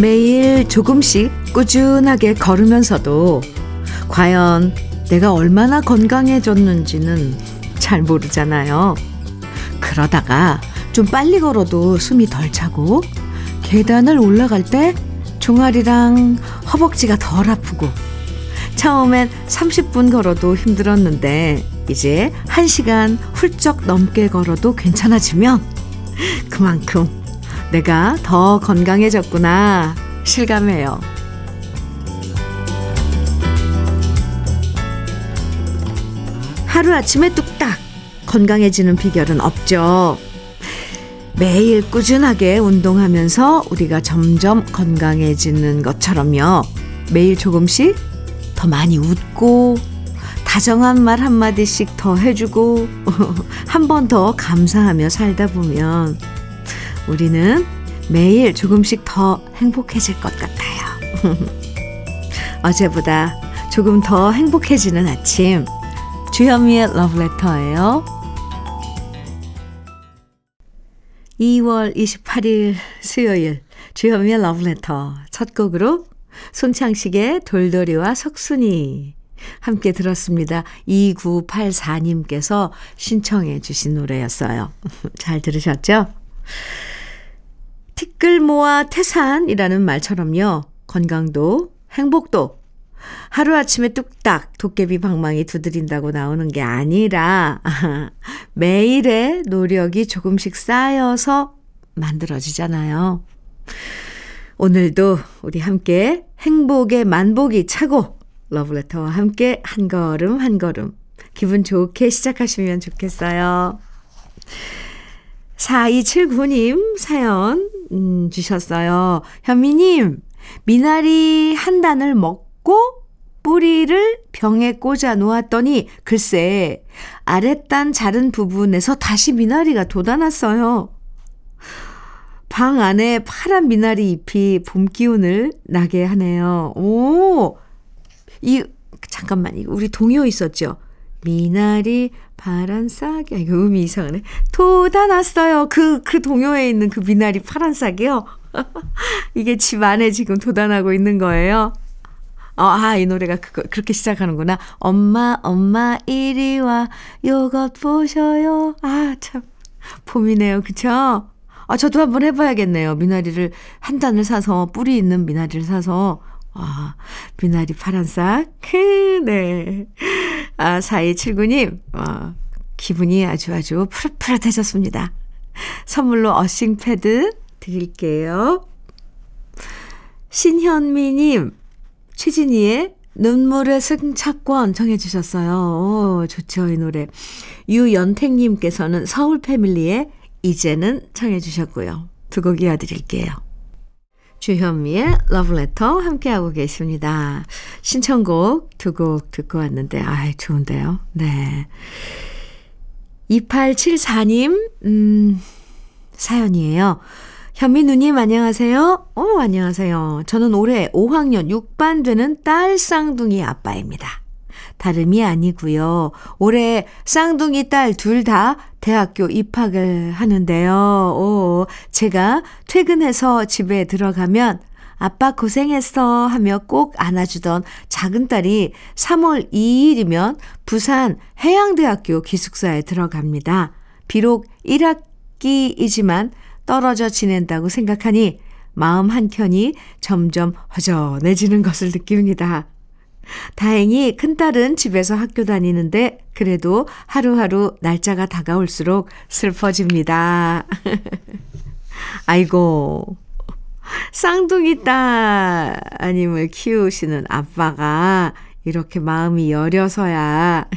매일 조금씩 꾸준하게 걸으면서도 과연 내가 얼마나 건강해졌는지는 잘 모르잖아요. 그러다가 좀 빨리 걸어도 숨이 덜 차고 계단을 올라갈 때 종아리랑 허벅지가 덜 아프고 처음엔 30분 걸어도 힘들었는데 이제 1시간 훌쩍 넘게 걸어도 괜찮아지면 그만큼 내가 더 건강해졌구나 실감해요. 하루 아침에 뚝딱 건강해지는 비결은 없죠. 매일 꾸준하게 운동하면서 우리가 점점 건강해지는 것처럼요. 매일 조금씩 더 많이 웃고 다정한 말 한마디씩 더 해주고 한 번 더 감사하며 살다 보면 우리는 매일 조금씩 더 행복해질 것 같아요. 어제보다 조금 더 행복해지는 아침 주현미의 러브레터예요. 2월 28일 수요일 주현미의 러브레터 첫 곡으로 손창식의 돌돌이와 석순이 함께 들었습니다. 2984님께서 신청해 주신 노래였어요. 잘 들으셨죠? 티끌 모아 태산이라는 말처럼요. 건강도 행복도 하루아침에 뚝딱 도깨비 방망이 두드린다고 나오는 게 아니라 매일의 노력이 조금씩 쌓여서 만들어지잖아요. 오늘도 우리 함께 행복의 만복이 차고 러브레터와 함께 한 걸음 한 걸음 기분 좋게 시작하시면 좋겠어요. 4279님 사연 음, 주셨어요. 현미님, 미나리 한 단을 먹고 뿌리를 병에 꽂아 놓았더니 글쎄 아랫단 자른 부분에서 다시 미나리가 돋아났어요. 방 안에 파란 미나리 잎이 봄 기운을 나게 하네요. 오, 이 잠깐만 우리 동요 있었죠. 미나리 파란 싹이 이거 음이 이상하네. 돋아났어요. 그, 그 동요에 있는 그 미나리 파란 싹이요. 이게 집 안에 지금 돋아나고 있는 거예요. 어, 아, 이 노래가 그 그렇게 시작하는구나. 엄마, 엄마, 이리 와. 요것 보셔요. 아, 참. 봄이네요. 그쵸? 아, 저도 한번 해봐야겠네요. 미나리를 한 단을 사서, 뿌리 있는 미나리를 사서, 아, 미나리 파란 싹. 네. 아, 4279님, 아, 기분이 아주 아주 푸릇푸릇해졌습니다. 선물로 어싱 패드 드릴게요. 신현미님, 최진희의 눈물의 승차권 정해주셨어요. 오, 좋죠, 이 노래. 유연택님께서는 서울 패밀리의 이제는 청해주셨고요. 두 곡 이어드릴게요. 주현미의 러브레터 함께하고 계십니다. 신청곡 두 곡 듣고 왔는데, 아 좋은데요. 네. 2874님, 음, 사연이에요. 현미 누님 안녕하세요. 어, 안녕하세요. 저는 올해 5학년 6반 되는 딸 쌍둥이 아빠입니다. 다름이 아니고요. 올해 쌍둥이 딸 둘 다 대학교 입학을 하는데요. 오, 제가 퇴근해서 집에 들어가면 아빠 고생했어 하며 꼭 안아주던 작은 딸이 3월 2일이면 부산 해양대학교 기숙사에 들어갑니다. 비록 1학기이지만 떨어져 지낸다고 생각하니 마음 한켠이 점점 허전해지는 것을 느낍니다. 다행히 큰딸은 집에서 학교 다니는데 그래도 하루하루 날짜가 다가올수록 슬퍼집니다. 아이고, 쌍둥이 딸아님을 키우시는 아빠가 이렇게 마음이 여려서야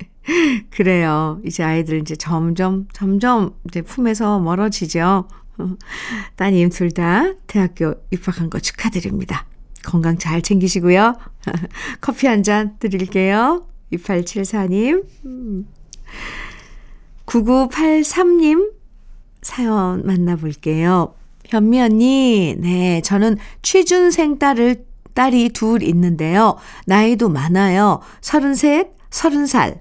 그래요. 이제 아이들 이제 점점, 점점 이제 품에서 멀어지죠. 따님 둘 다 대학교 입학한 거 축하드립니다. 건강 잘 챙기시고요. 커피 한 잔 드릴게요. 2874님. 9983님 사연 만나볼게요. 현미 언니, 네, 저는 취준생 딸을, 딸이 둘 있는데요. 나이도 많아요. 33, 30살.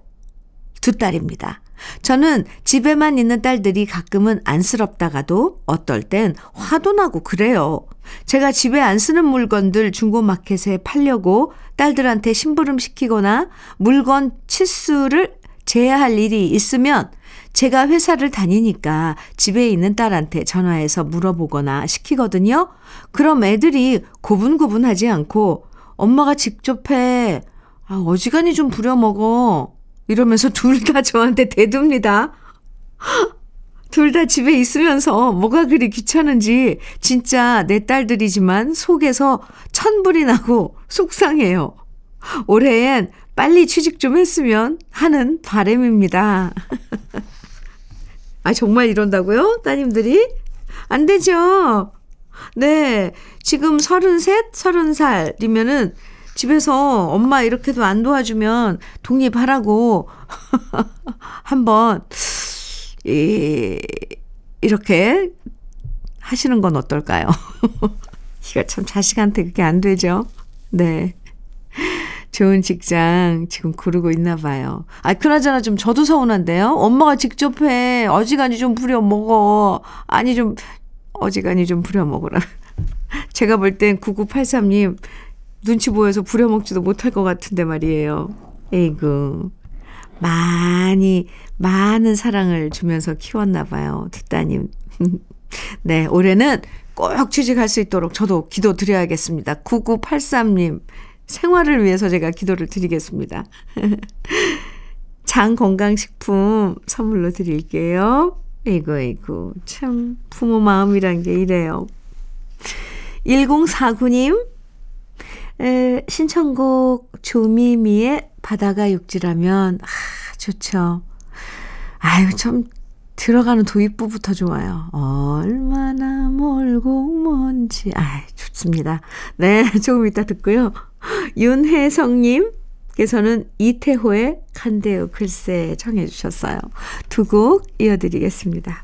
두 딸입니다. 저는 집에만 있는 딸들이 가끔은 안쓰럽다가도 어떨 땐 화도 나고 그래요. 제가 집에 안 쓰는 물건들 중고마켓에 팔려고 딸들한테 심부름 시키거나 물건 치수를 재야 할 일이 있으면 제가 회사를 다니니까 집에 있는 딸한테 전화해서 물어보거나 시키거든요. 그럼 애들이 고분고분하지 않고 엄마가 직접 해. 아, 어지간히 좀 부려먹어. 이러면서 둘 다 저한테 대둡니다. 둘 다 집에 있으면서 뭐가 그리 귀찮은지 진짜 내 딸들이지만 속에서 천불이 나고 속상해요. 올해엔 빨리 취직 좀 했으면 하는 바램입니다. 아, 정말 이런다고요? 따님들이? 안 되죠? 네. 지금 33, 30살이면은 집에서 엄마 이렇게도 안 도와주면 독립하라고 한번 이 이렇게 하시는 건 어떨까요? 이거 참 자식한테 그게 안 되죠. 네. 좋은 직장 지금 고르고 있나 봐요. 아, 그나저나 좀 저도 서운한데요. 엄마가 직접 해. 어지간히 좀 부려 먹어. 아니, 좀, 어지간히 좀 부려 먹으라. 제가 볼 땐 9983님 눈치 보여서 부려먹지도 못할 것 같은데 말이에요. 에이구. 많이, 많은 사랑을 주면서 키웠나 봐요. 두 따님. 네, 올해는 꼭 취직할 수 있도록 저도 기도 드려야겠습니다. 9983님, 생활을 위해서 제가 기도를 드리겠습니다. 장건강식품 선물로 드릴게요. 에이구, 에이구. 참, 부모 마음이란 게 이래요. 1049님, 에, 신청곡 조미미의 바다가 육지라면, 아, 좋죠. 아유, 참, 들어가는 도입부부터 좋아요. 얼마나 멀고 먼지. 아 좋습니다. 네, 조금 이따 듣고요. 윤혜성님 께서는 이태호의 간대요 글쎄 청해 주셨어요. 두 곡 이어드리겠습니다.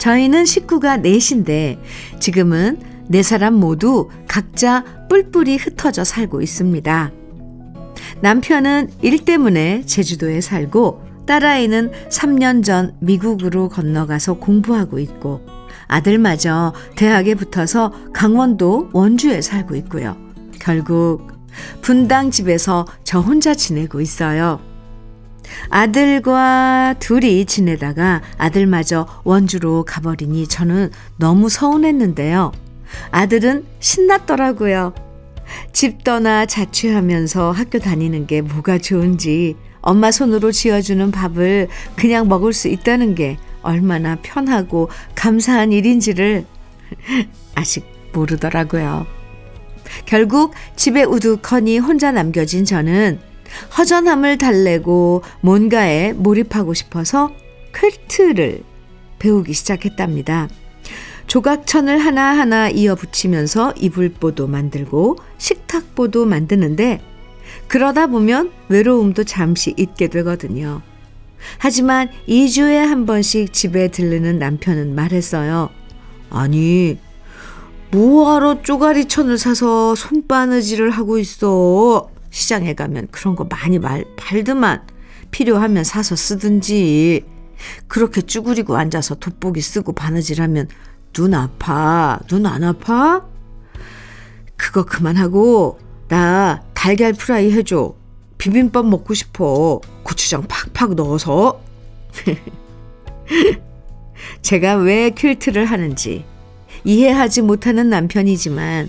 저희는 식구가 넷인데 지금은 네 사람 모두 각자 뿔뿔이 흩어져 살고 있습니다. 남편은 일 때문에 제주도에 살고 딸아이는 3년 전 미국으로 건너가서 공부하고 있고 아들마저 대학에 붙어서 강원도 원주에 살고 있고요. 결국 분당 집에서 저 혼자 지내고 있어요. 아들과 둘이 지내다가 아들마저 원주로 가버리니 저는 너무 서운했는데요. 아들은 신났더라고요. 집 떠나 자취하면서 학교 다니는 게 뭐가 좋은지 엄마 손으로 지어주는 밥을 그냥 먹을 수 있다는 게 얼마나 편하고 감사한 일인지를 아직 모르더라고요. 결국 집에 우두커니 혼자 남겨진 저는 허전함을 달래고 뭔가에 몰입하고 싶어서 퀼트를 배우기 시작했답니다. 조각천을 하나하나 이어 붙이면서 이불보도 만들고 식탁보도 만드는데 그러다 보면 외로움도 잠시 잊게 되거든요. 하지만 2주에 한 번씩 집에 들르는 남편은 말했어요. 아니, 뭐하러 쪼가리천을 사서 손바느질을 하고 있어. 시장에 가면 그런 거 많이 말, 팔드만 필요하면 사서 쓰든지. 그렇게 쭈그리고 앉아서 돋보기 쓰고 바느질하면 눈 아파. 눈 안 아파? 그거 그만하고 나 달걀 프라이 해줘. 비빔밥 먹고 싶어. 고추장 팍팍 넣어서. 제가 왜 퀼트를 하는지 이해하지 못하는 남편이지만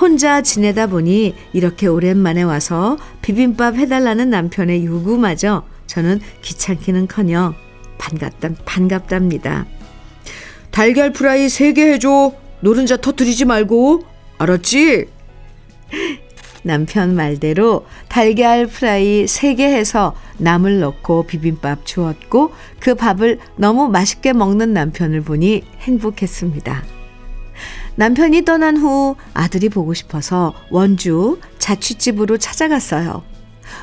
혼자 지내다 보니 이렇게 오랜만에 와서 비빔밥 해달라는 남편의 요구마저 저는 귀찮기는 커녕 반갑다, 반갑답니다. 달걀 프라이 3개 해줘. 노른자 터뜨리지 말고. 알았지? 남편 말대로 달걀 프라이 3개 해서 남을 넣고 비빔밥 주었고 그 밥을 너무 맛있게 먹는 남편을 보니 행복했습니다. 남편이 떠난 후 아들이 보고 싶어서 원주 자취집으로 찾아갔어요.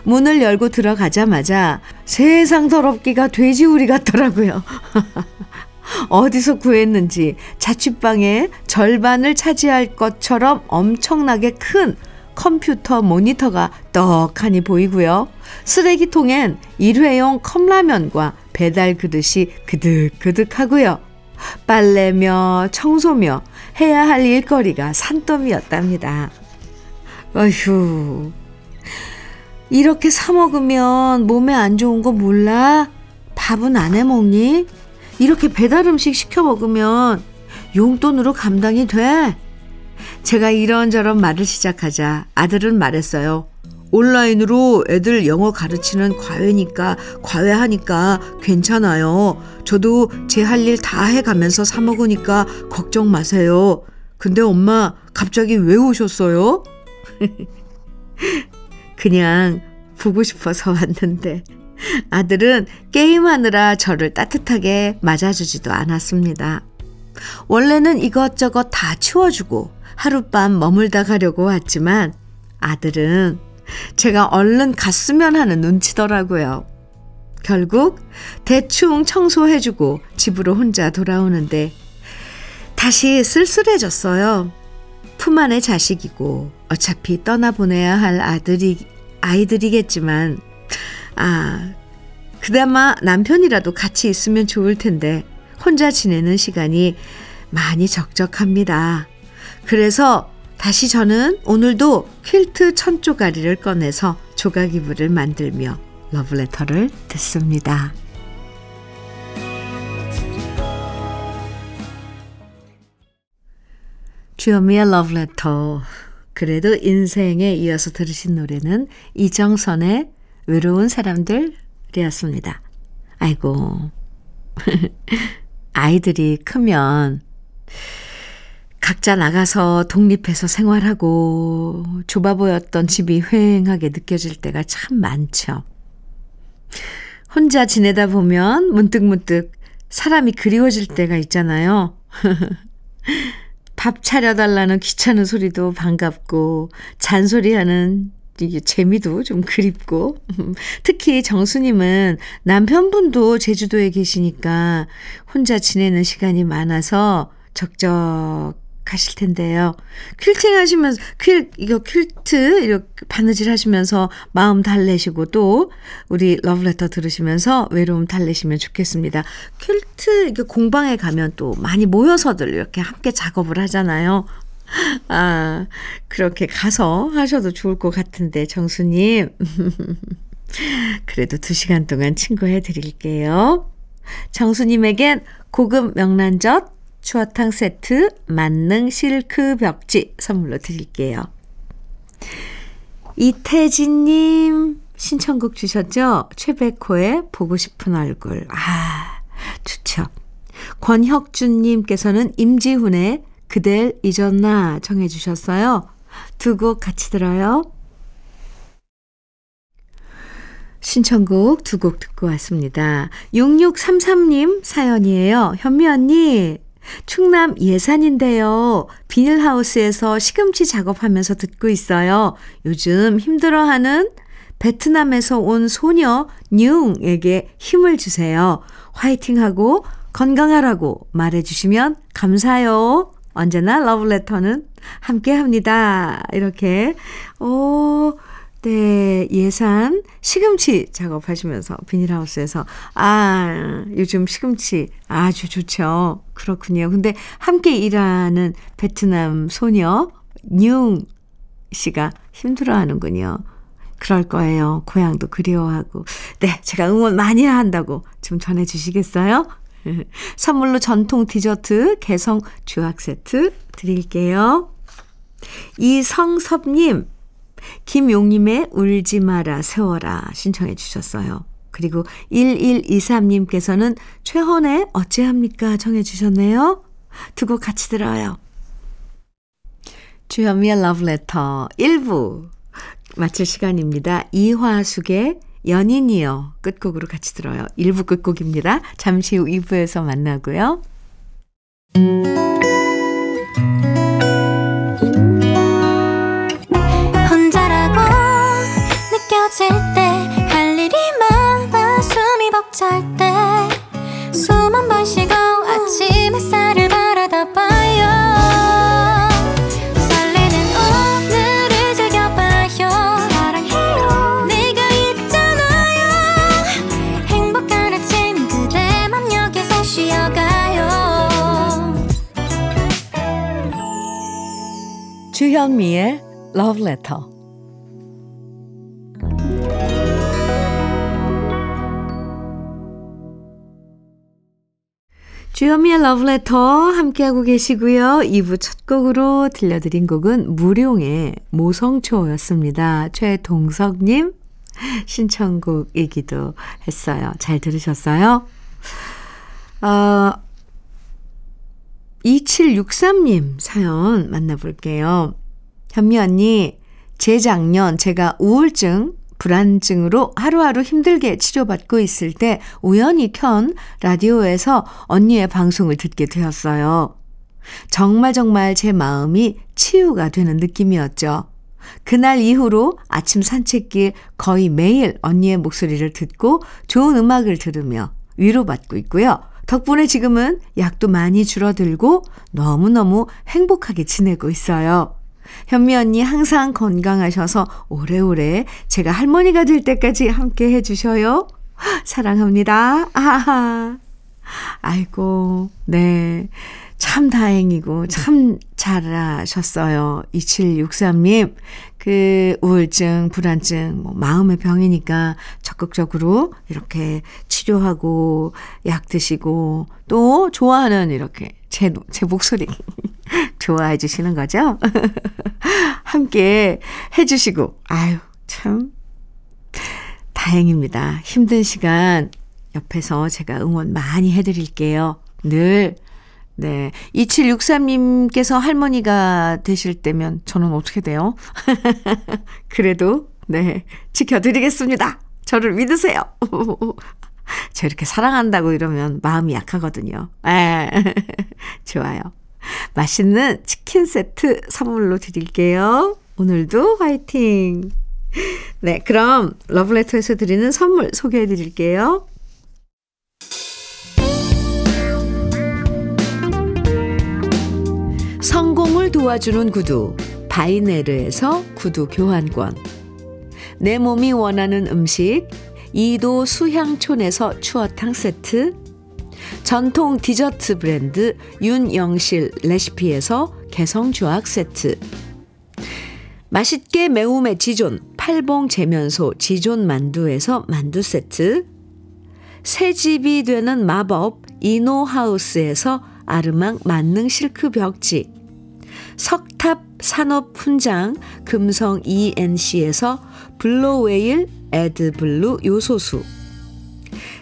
문을 열고 들어가자마자 세상 더럽기가 돼지우리 같더라고요. 어디서 구했는지 자취방의 절반을 차지할 것처럼 엄청나게 큰 컴퓨터 모니터가 떡하니 보이고요. 쓰레기통엔 일회용 컵라면과 배달 그릇이 그득그득하고요. 빨래며 청소며 해야 할 일거리가 산더미였답니다. 어휴, 이렇게 사 먹으면 몸에 안 좋은 거 몰라? 밥은 안 해 먹니? 이렇게 배달 음식 시켜 먹으면 용돈으로 감당이 돼? 제가 이런저런 말을 시작하자 아들은 말했어요. 온라인으로 애들 영어 가르치는 과외니까, 과외하니까 괜찮아요. 저도 제 할 일 다 해가면서 사 먹으니까 걱정 마세요. 근데 엄마, 갑자기 왜 오셨어요? 그냥 보고 싶어서 왔는데. 아들은 게임하느라 저를 따뜻하게 맞아주지도 않았습니다. 원래는 이것저것 다 치워주고 하룻밤 머물다 가려고 왔지만 아들은 제가 얼른 갔으면 하는 눈치더라고요. 결국 대충 청소해주고 집으로 혼자 돌아오는데 다시 쓸쓸해졌어요. 품 안의 자식이고 어차피 떠나보내야 할 아들이 아이들이겠지만 아 그나마 남편이라도 같이 있으면 좋을 텐데 혼자 지내는 시간이 많이 적적합니다. 그래서 다시 저는 오늘도 퀼트 천 조가리를 꺼내서 조각 이불을 만들며 러브레터를 듣습니다. 주현미의 러브레터. 그래도 인생에 이어서 들으신 노래는 이정선의 외로운 사람들이었습니다. 아이고. 아이들이 크면 각자 나가서 독립해서 생활하고 좁아 보였던 집이 휑하게 느껴질 때가 참 많죠. 혼자 지내다 보면 문득문득 사람이 그리워질 때가 있잖아요. 밥 차려달라는 귀찮은 소리도 반갑고, 잔소리하는 이게 재미도 좀 그립고, 특히 정수님은 남편분도 제주도에 계시니까 혼자 지내는 시간이 많아서 적적 하실 텐데요. 퀼팅 하시면서, 퀼, 이거 퀼트, 이렇게 바느질 하시면서 마음 달래시고 또 우리 러브레터 들으시면서 외로움 달래시면 좋겠습니다. 퀼트, 이게 공방에 가면 또 많이 모여서들 이렇게 함께 작업을 하잖아요. 아, 그렇게 가서 하셔도 좋을 것 같은데, 정수님. 그래도 두 시간 동안 친구 해 드릴게요. 정수님에겐 고급 명란젓, 추어탕 세트, 만능 실크 벽지 선물로 드릴게요. 이태진님 신청곡 주셨죠? 최백호의 보고 싶은 얼굴. 아, 좋죠. 권혁준님께서는 임지훈의 그댈 잊었나 정해 주셨어요. 두 곡 같이 들어요. 신청곡 두 곡 듣고 왔습니다. 6633님 사연이에요. 현미 언니, 충남 예산인데요. 비닐하우스에서 시금치 작업하면서 듣고 있어요. 요즘 힘들어하는 베트남에서 온 소녀 뉴에게 힘을 주세요. 화이팅하고 건강하라고 말해주시면 감사요. 언제나 러브레터는 함께 합니다. 이렇게, 오, 네, 예산 시금치 작업하시면서 비닐하우스에서 아, 요즘 시금치 아주 좋죠. 그렇군요. 근데 함께 일하는 베트남 소녀 뉴 씨가 힘들어 하는군요. 그럴 거예요. 고향도 그리워하고. 네, 제가 응원 많이 한다고 좀 전해 주시겠어요? 선물로 전통 디저트 개성 주악 세트 드릴게요. 이성섭님, 김용님의 울지 마라 세월아 신청해 주셨어요. 그리고 1123님께서는 최헌의 어찌합니까 청해 주셨네요. 두 곡 같이 들어요. 주현미의 러브레터 1부 마칠 시간입니다. 이화숙의 연인이여 끝곡으로 같이 들어요. 1부 끝곡입니다. 잠시 후 2부에서 만나고요. 벅찰 때숨 한 번 쉬고 주현미의 Love Letter. 주현미의 Letter 함께하고 계시고요. 2부 첫 곡으로 들려드린 곡은 무룡의 모성초였습니다. 최동석님 신청곡이기도 했어요. 잘 들으셨어요? 어, 2763님 사연 만나볼게요. 현미 언니, 재작년 제가 우울증, 불안증으로 하루하루 힘들게 치료받고 있을 때 우연히 켠 라디오에서 언니의 방송을 듣게 되었어요. 정말 정말 제 마음이 치유가 되는 느낌이었죠. 그날 이후로 아침 산책길 거의 매일 언니의 목소리를 듣고 좋은 음악을 들으며 위로받고 있고요. 덕분에 지금은 약도 많이 줄어들고 너무너무 행복하게 지내고 있어요. 현미 언니 항상 건강하셔서 오래오래 제가 할머니가 될 때까지 함께 해주셔요. 사랑합니다. 아하. 아이고, 네. 참 다행이고, 참 잘하셨어요. 2763님. 그, 우울증, 불안증, 뭐, 마음의 병이니까 적극적으로 이렇게 치료하고, 약 드시고, 또 좋아하는 이렇게 제, 제 목소리 좋아해 주시는 거죠? 함께 해 주시고, 아유, 참, 다행입니다. 힘든 시간 옆에서 제가 응원 많이 해드릴게요. 늘, 네. 2763님께서 할머니가 되실 때면 저는 어떻게 돼요? 그래도, 네. 지켜드리겠습니다. 저를 믿으세요. 저 이렇게 사랑한다고 이러면 마음이 약하거든요. 에 좋아요. 맛있는 치킨 세트 선물로 드릴게요. 오늘도 화이팅! 네, 그럼 러브레터에서 드리는 선물 소개해 드릴게요. 성공을 도와주는 구두 바이네르에서 구두 교환권 내 몸이 원하는 음식 이도 수향촌에서 추어탕 세트 전통 디저트 브랜드 윤영실 레시피에서 개성주악 세트. 맛있게 매움의 지존 팔봉 제면소 지존 만두에서 만두 세트. 새 집이 되는 마법 이노하우스에서 아르망 만능 실크 벽지. 석탑 산업 훈장 금성 ENC에서 블루웨일 에드블루 요소수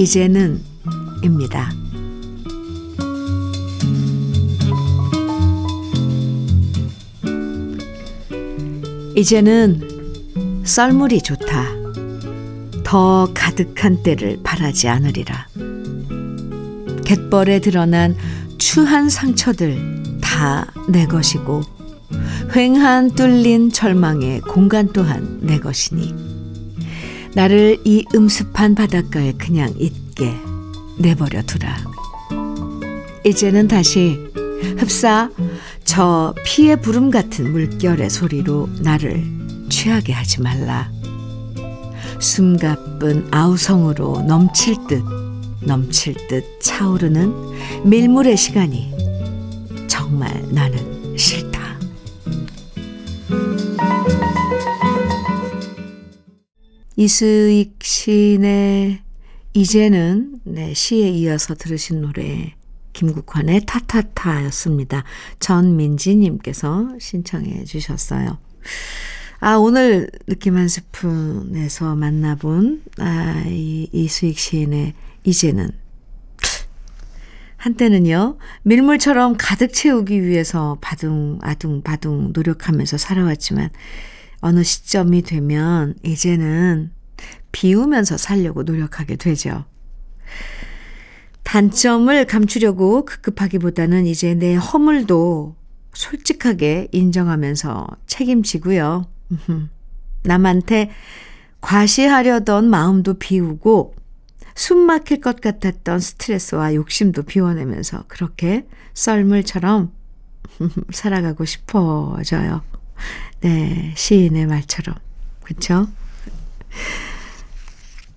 이제는 입니다. 이제는 썰물이 좋다. 더 가득한 때를 바라지 않으리라. 갯벌에 드러난 추한 상처들 다 내 것이고 횡한 뚫린 절망의 공간 또한 내 것이니 나를 이 음습한 바닷가에 그냥 있게 내버려 두라. 이제는 다시 흡사 저 피의 부름 같은 물결의 소리로 나를 취하게 하지 말라. 숨가쁜 아우성으로 넘칠 듯 넘칠 듯 차오르는 밀물의 시간이 정말 나는 이수익 시인의 이제는 네, 시에 이어서 들으신 노래 김국환의 타타타였습니다. 전민지님께서 신청해 주셨어요. 아, 오늘 느낌 한 스푼에서 만나본, 아, 이, 이수익 시인의 이제는. 한때는요, 밀물처럼 가득 채우기 위해서 바둥, 아둥, 바둥 노력하면서 살아왔지만, 어느 시점이 되면, 이제는 비우면서 살려고 노력하게 되죠. 단점을 감추려고 급급하기보다는 이제 내 허물도 솔직하게 인정하면서 책임지고요. 남한테 과시하려던 마음도 비우고 숨 막힐 것 같았던 스트레스와 욕심도 비워내면서 그렇게 썰물처럼 살아가고 싶어져요. 네, 시인의 말처럼. 그렇죠?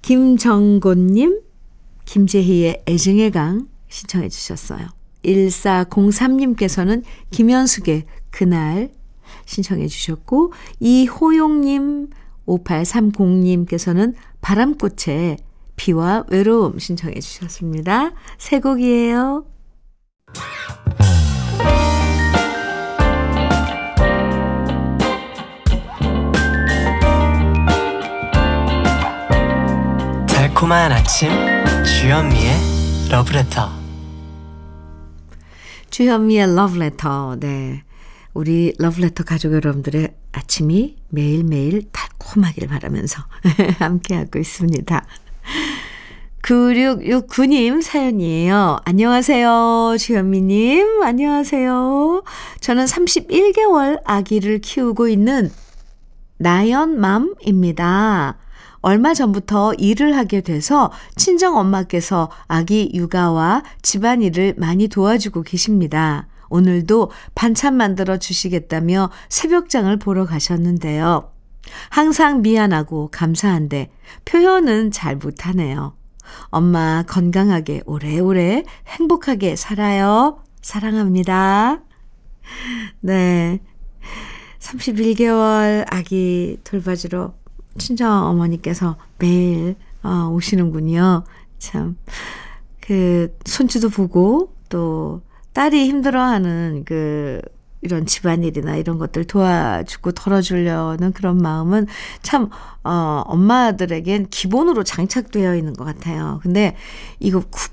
김정곤님, 김재희의 애증의 강 신청해 주셨어요. 1403님께서는 김현숙의 그날 신청해 주셨고 이호용님 5830님께서는 바람꽃의 비와 외로움 신청해 주셨습니다. 새 곡이에요. 달콤한 아침 주현미의 러브레터 주현미의 러브레터. 네. 우리 러브레터 가족 여러분들의 아침이 매일매일 달콤하길 바라면서 함께하고 있습니다. 9669님 사연이에요. 안녕하세요. 주현미님. 안녕하세요. 저는 31개월 아기를 키우고 있는 나연맘입니다. 얼마 전부터 일을 하게 돼서 친정 엄마께서 아기 육아와 집안일을 많이 도와주고 계십니다. 오늘도 반찬 만들어 주시겠다며 새벽장을 보러 가셨는데요. 항상 미안하고 감사한데 표현은 잘 못하네요. 엄마 건강하게 오래오래 행복하게 살아요. 사랑합니다. 네. 31개월 아기 돌봐주러 친정 어머니께서 매일 어, 오시는군요. 참, 그, 손주도 보고, 또, 딸이 힘들어하는 그, 이런 집안일이나 이런 것들 도와주고 덜어주려는 그런 마음은 참, 어, 엄마들에겐 기본으로 장착되어 있는 것 같아요. 근데 이거 구,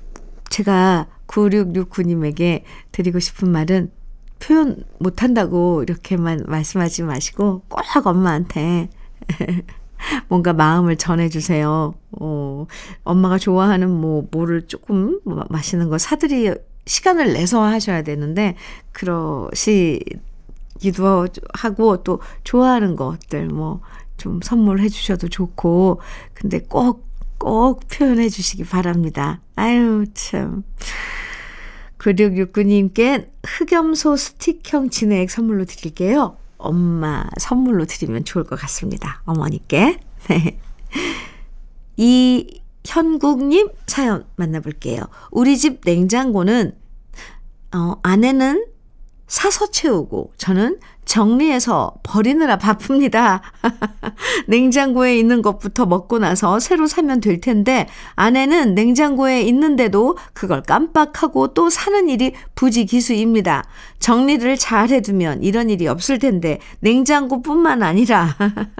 제가 9669님에게 드리고 싶은 말은 표현 못한다고 이렇게만 말씀하지 마시고 꼭 엄마한테 뭔가 마음을 전해주세요. 어, 엄마가 좋아하는 뭐, 뭐를 조금 뭐 맛있는 거 사드리, 시간을 내서 하셔야 되는데, 그러시기도 하고, 또 좋아하는 것들 뭐, 좀 선물해 주셔도 좋고, 근데 꼭, 꼭 표현해 주시기 바랍니다. 아유, 참. 9669님께 흑염소 스틱형 진액 선물로 드릴게요. 엄마 선물로 드리면 좋을 것 같습니다. 어머니께. 네. 이현국님 사연 만나볼게요. 우리 집 냉장고는, 어, 아내는 사서 채우고 저는 정리해서 버리느라 바쁩니다. 냉장고에 있는 것부터 먹고 나서 새로 사면 될 텐데 아내는 냉장고에 있는데도 그걸 깜빡하고 또 사는 일이 부지기수입니다. 정리를 잘 해두면 이런 일이 없을 텐데 냉장고뿐만 아니라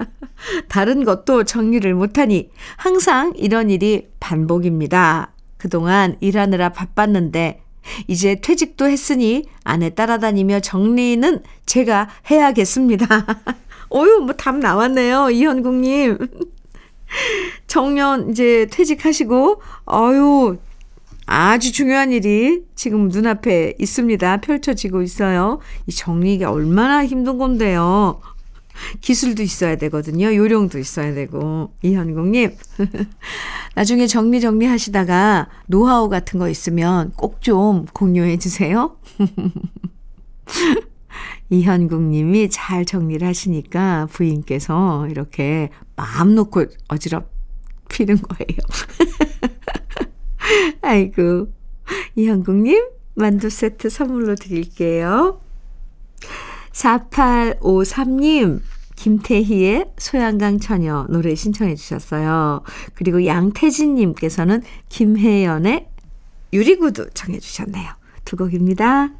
다른 것도 정리를 못하니 항상 이런 일이 반복입니다. 그동안 일하느라 바빴는데 이제 퇴직도 했으니 아내 따라다니며 정리는 제가 해야겠습니다. 어유, 뭐 답 나왔네요. 이현국 님. 정년 이제 퇴직하시고, 어유, 아주 중요한 일이 지금 눈앞에 있습니다. 펼쳐지고 있어요. 이 정리가 얼마나 힘든 건데요. 기술도 있어야 되거든요. 요령도 있어야 되고. 이현국님. 나중에 정리정리 하시다가 노하우 같은 거 있으면 꼭 좀 공유해 주세요. 이현국님이 잘 정리를 하시니까 부인께서 이렇게 마음 놓고 어지럽히는 거예요. 아이고. 이현국님, 만두 세트 선물로 드릴게요. 4853님, 김태희의 소양강 처녀 노래 신청해 주셨어요. 그리고 양태진님께서는 김혜연의 유리구두 청해 주셨네요. 두 곡입니다.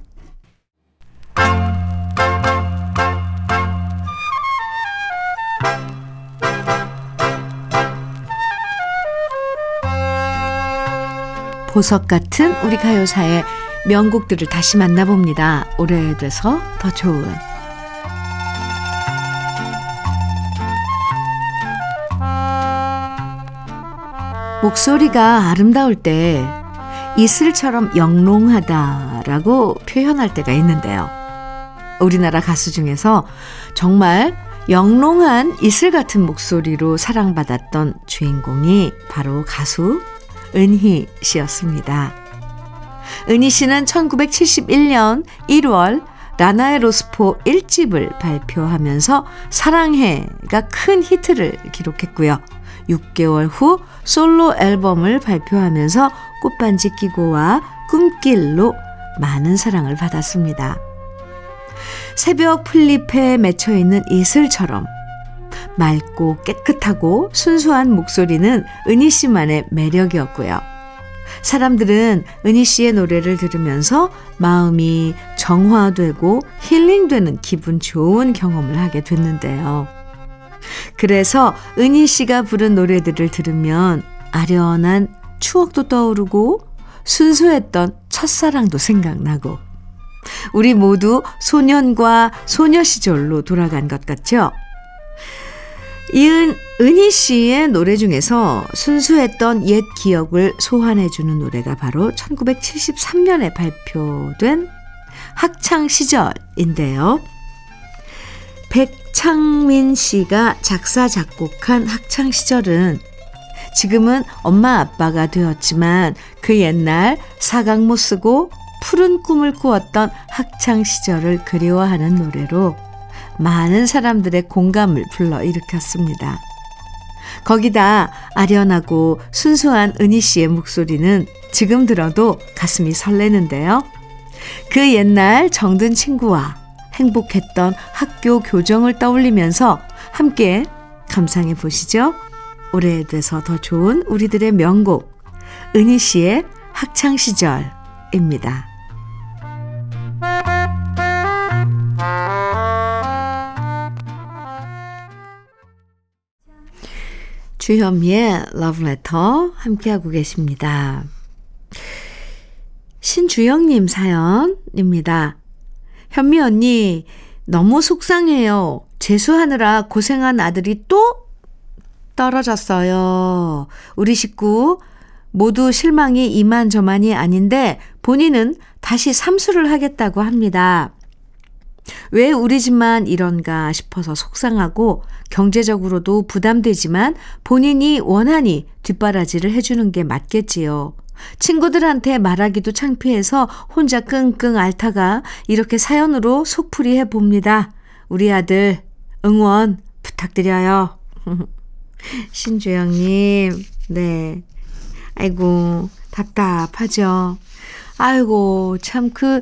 보석 같은 우리 가요사의 명곡들을 다시 만나봅니다. 오래돼서 더 좋은 목소리가 아름다울 때 이슬처럼 영롱하다라고 표현할 때가 있는데요. 우리나라 가수 중에서 정말 영롱한 이슬 같은 목소리로 사랑받았던 주인공이 바로 가수 은희 씨였습니다. 은희 씨는 1971년 1월 라나의 로스포 1집을 발표하면서 사랑해가 큰 히트를 기록했고요. 6개월 후 솔로 앨범을 발표하면서 꽃반지 끼고와 꿈길로 많은 사랑을 받았습니다. 새벽 풀잎에 맺혀 있는 이슬처럼 맑고 깨끗하고 순수한 목소리는 은희 씨만의 매력이었고요. 사람들은 은희 씨의 노래를 들으면서 마음이 정화되고 힐링되는 기분 좋은 경험을 하게 됐는데요. 그래서 은희 씨가 부른 노래들을 들으면 아련한 추억도 떠오르고 순수했던 첫사랑도 생각나고 우리 모두 소년과 소녀 시절로 돌아간 것 같죠? 이은 은희 씨의 노래 중에서 순수했던 옛 기억을 소환해 주는 노래가 바로 1973년에 발표된 학창 시절인데요. 백 창민 씨가 작사, 작곡한 학창 시절은 지금은 엄마 아빠가 되었지만 그 옛날 사각 못 쓰고 푸른 꿈을 꾸었던 학창 시절을 그리워하는 노래로 많은 사람들의 공감을 불러일으켰습니다. 거기다 아련하고 순수한 은희 씨의 목소리는 지금 들어도 가슴이 설레는데요. 그 옛날 정든 친구와 행복했던 학교 교정을 떠올리면서 함께 감상해 보시죠. 오래돼서 더 좋은 우리들의 명곡 은희 씨의 학창 시절입니다. 주현미의 러브레터 함께하고 계십니다. 신주영님 사연입니다. 현미 언니, 너무 속상해요. 재수하느라 고생한 아들이 또 떨어졌어요. 우리 식구 모두 실망이 이만저만이 아닌데 본인은 다시 삼수를 하겠다고 합니다. 왜 우리 집만 이런가 싶어서 속상하고 경제적으로도 부담되지만 본인이 원하니 뒷바라지를 해주는 게 맞겠지요. 친구들한테 말하기도 창피해서 혼자 끙끙 앓다가 이렇게 사연으로 속풀이 해봅니다. 우리 아들 응원 부탁드려요. 신주영님, 네. 아이고, 답답하죠. 아이고, 참 그,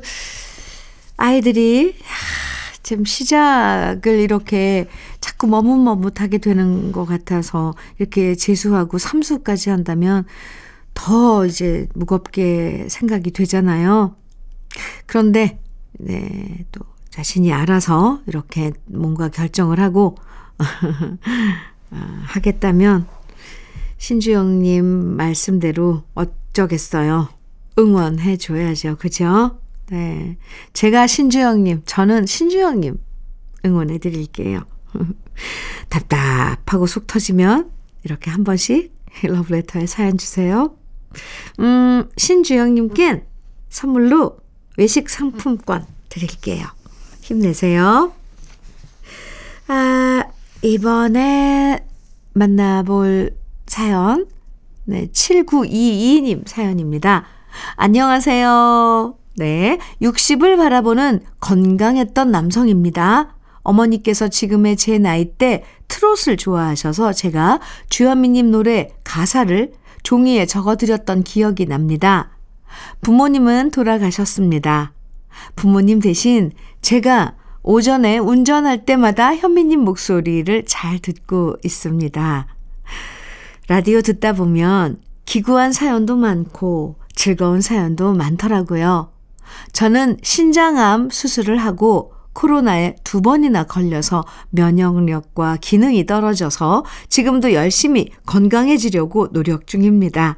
아이들이 좀 시작을 이렇게 자꾸 머뭇머뭇하게 되는 것 같아서 이렇게 재수하고 삼수까지 한다면 더 이제 무겁게 생각이 되잖아요. 그런데 네, 또 자신이 알아서 이렇게 뭔가 결정을 하고 아, 하겠다면 신주영님 말씀대로 어쩌겠어요. 응원해 줘야죠. 그죠? 네. 제가 신주영님, 저는 신주영님 응원해 드릴게요. 답답하고 속 터지면 이렇게 한 번씩 러브레터에 사연 주세요. 음, 신주영님께 선물로 외식 상품권 드릴게요. 힘내세요. 아, 이번에 만나볼 사연, 네, 7922님 사연입니다. 안녕하세요. 네, 60을 바라보는 건강했던 남성입니다. 어머니께서 지금의 제 나이 때 트롯을 좋아하셔서 제가 주현미님 노래 가사를 종이에 적어드렸던 기억이 납니다. 부모님은 돌아가셨습니다. 부모님 대신 제가 오전에 운전할 때마다 현미님 목소리를 잘 듣고 있습니다. 라디오 듣다 보면 기구한 사연도 많고 즐거운 사연도 많더라고요. 저는 신장암 수술을 하고 코로나에 두 번이나 걸려서 면역력과 기능이 떨어져서 지금도 열심히 건강해지려고 노력 중입니다.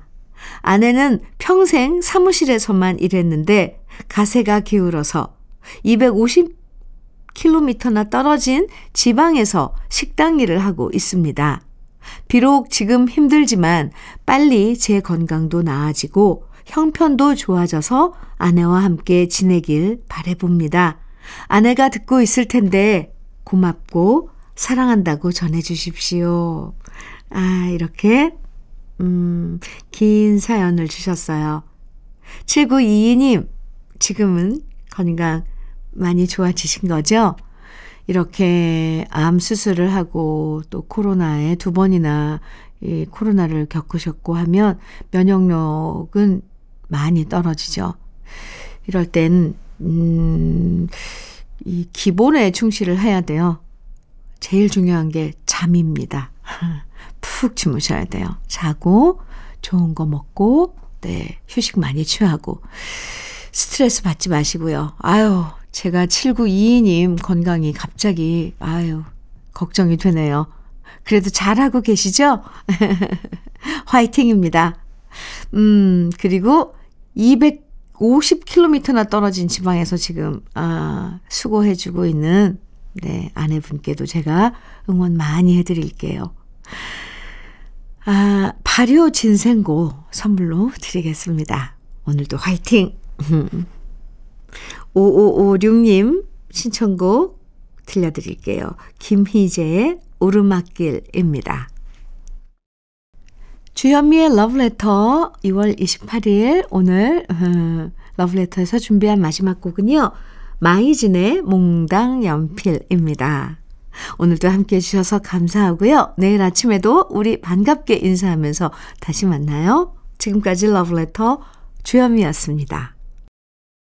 아내는 평생 사무실에서만 일했는데 가세가 기울어서 250km나 떨어진 지방에서 식당 일을 하고 있습니다. 비록 지금 힘들지만 빨리 제 건강도 나아지고 형편도 좋아져서 아내와 함께 지내길 바래봅니다. 아내가 듣고 있을 텐데 고맙고 사랑한다고 전해 주십시오. 아, 이렇게 음, 긴 사연을 주셨어요. 7922님, 지금은 건강 많이 좋아지신 거죠? 이렇게 암 수술을 하고 또 코로나에 두 번이나 이 코로나를 겪으셨고 하면 면역력은 많이 떨어지죠. 이럴 땐, 음, 이 기본에 충실을 해야 돼요. 제일 중요한 게 잠입니다. 푹 주무셔야 돼요. 자고, 좋은 거 먹고, 네, 휴식 많이 취하고, 스트레스 받지 마시고요. 아유, 제가 7922님 건강이 갑자기, 아유, 걱정이 되네요. 그래도 잘하고 계시죠? 화이팅입니다. 음, 그리고 250km나 떨어진 지방에서 지금, 아, 수고해 주고 있는, 네, 아내분께도 제가 응원 많이 해 드릴게요. 아, 발효 진생고 선물로 드리겠습니다. 오늘도 화이팅! 5556님 신청곡 들려드릴게요. 김희재의 오르막길입니다. 주현미의 러브레터 2월 28일 오늘 음, 러브레터에서 준비한 마지막 곡은요. 마이진의 몽당 연필입니다. 오늘도 함께 해주셔서 감사하고요. 내일 아침에도 우리 반갑게 인사하면서 다시 만나요. 지금까지 러브레터 주현미였습니다.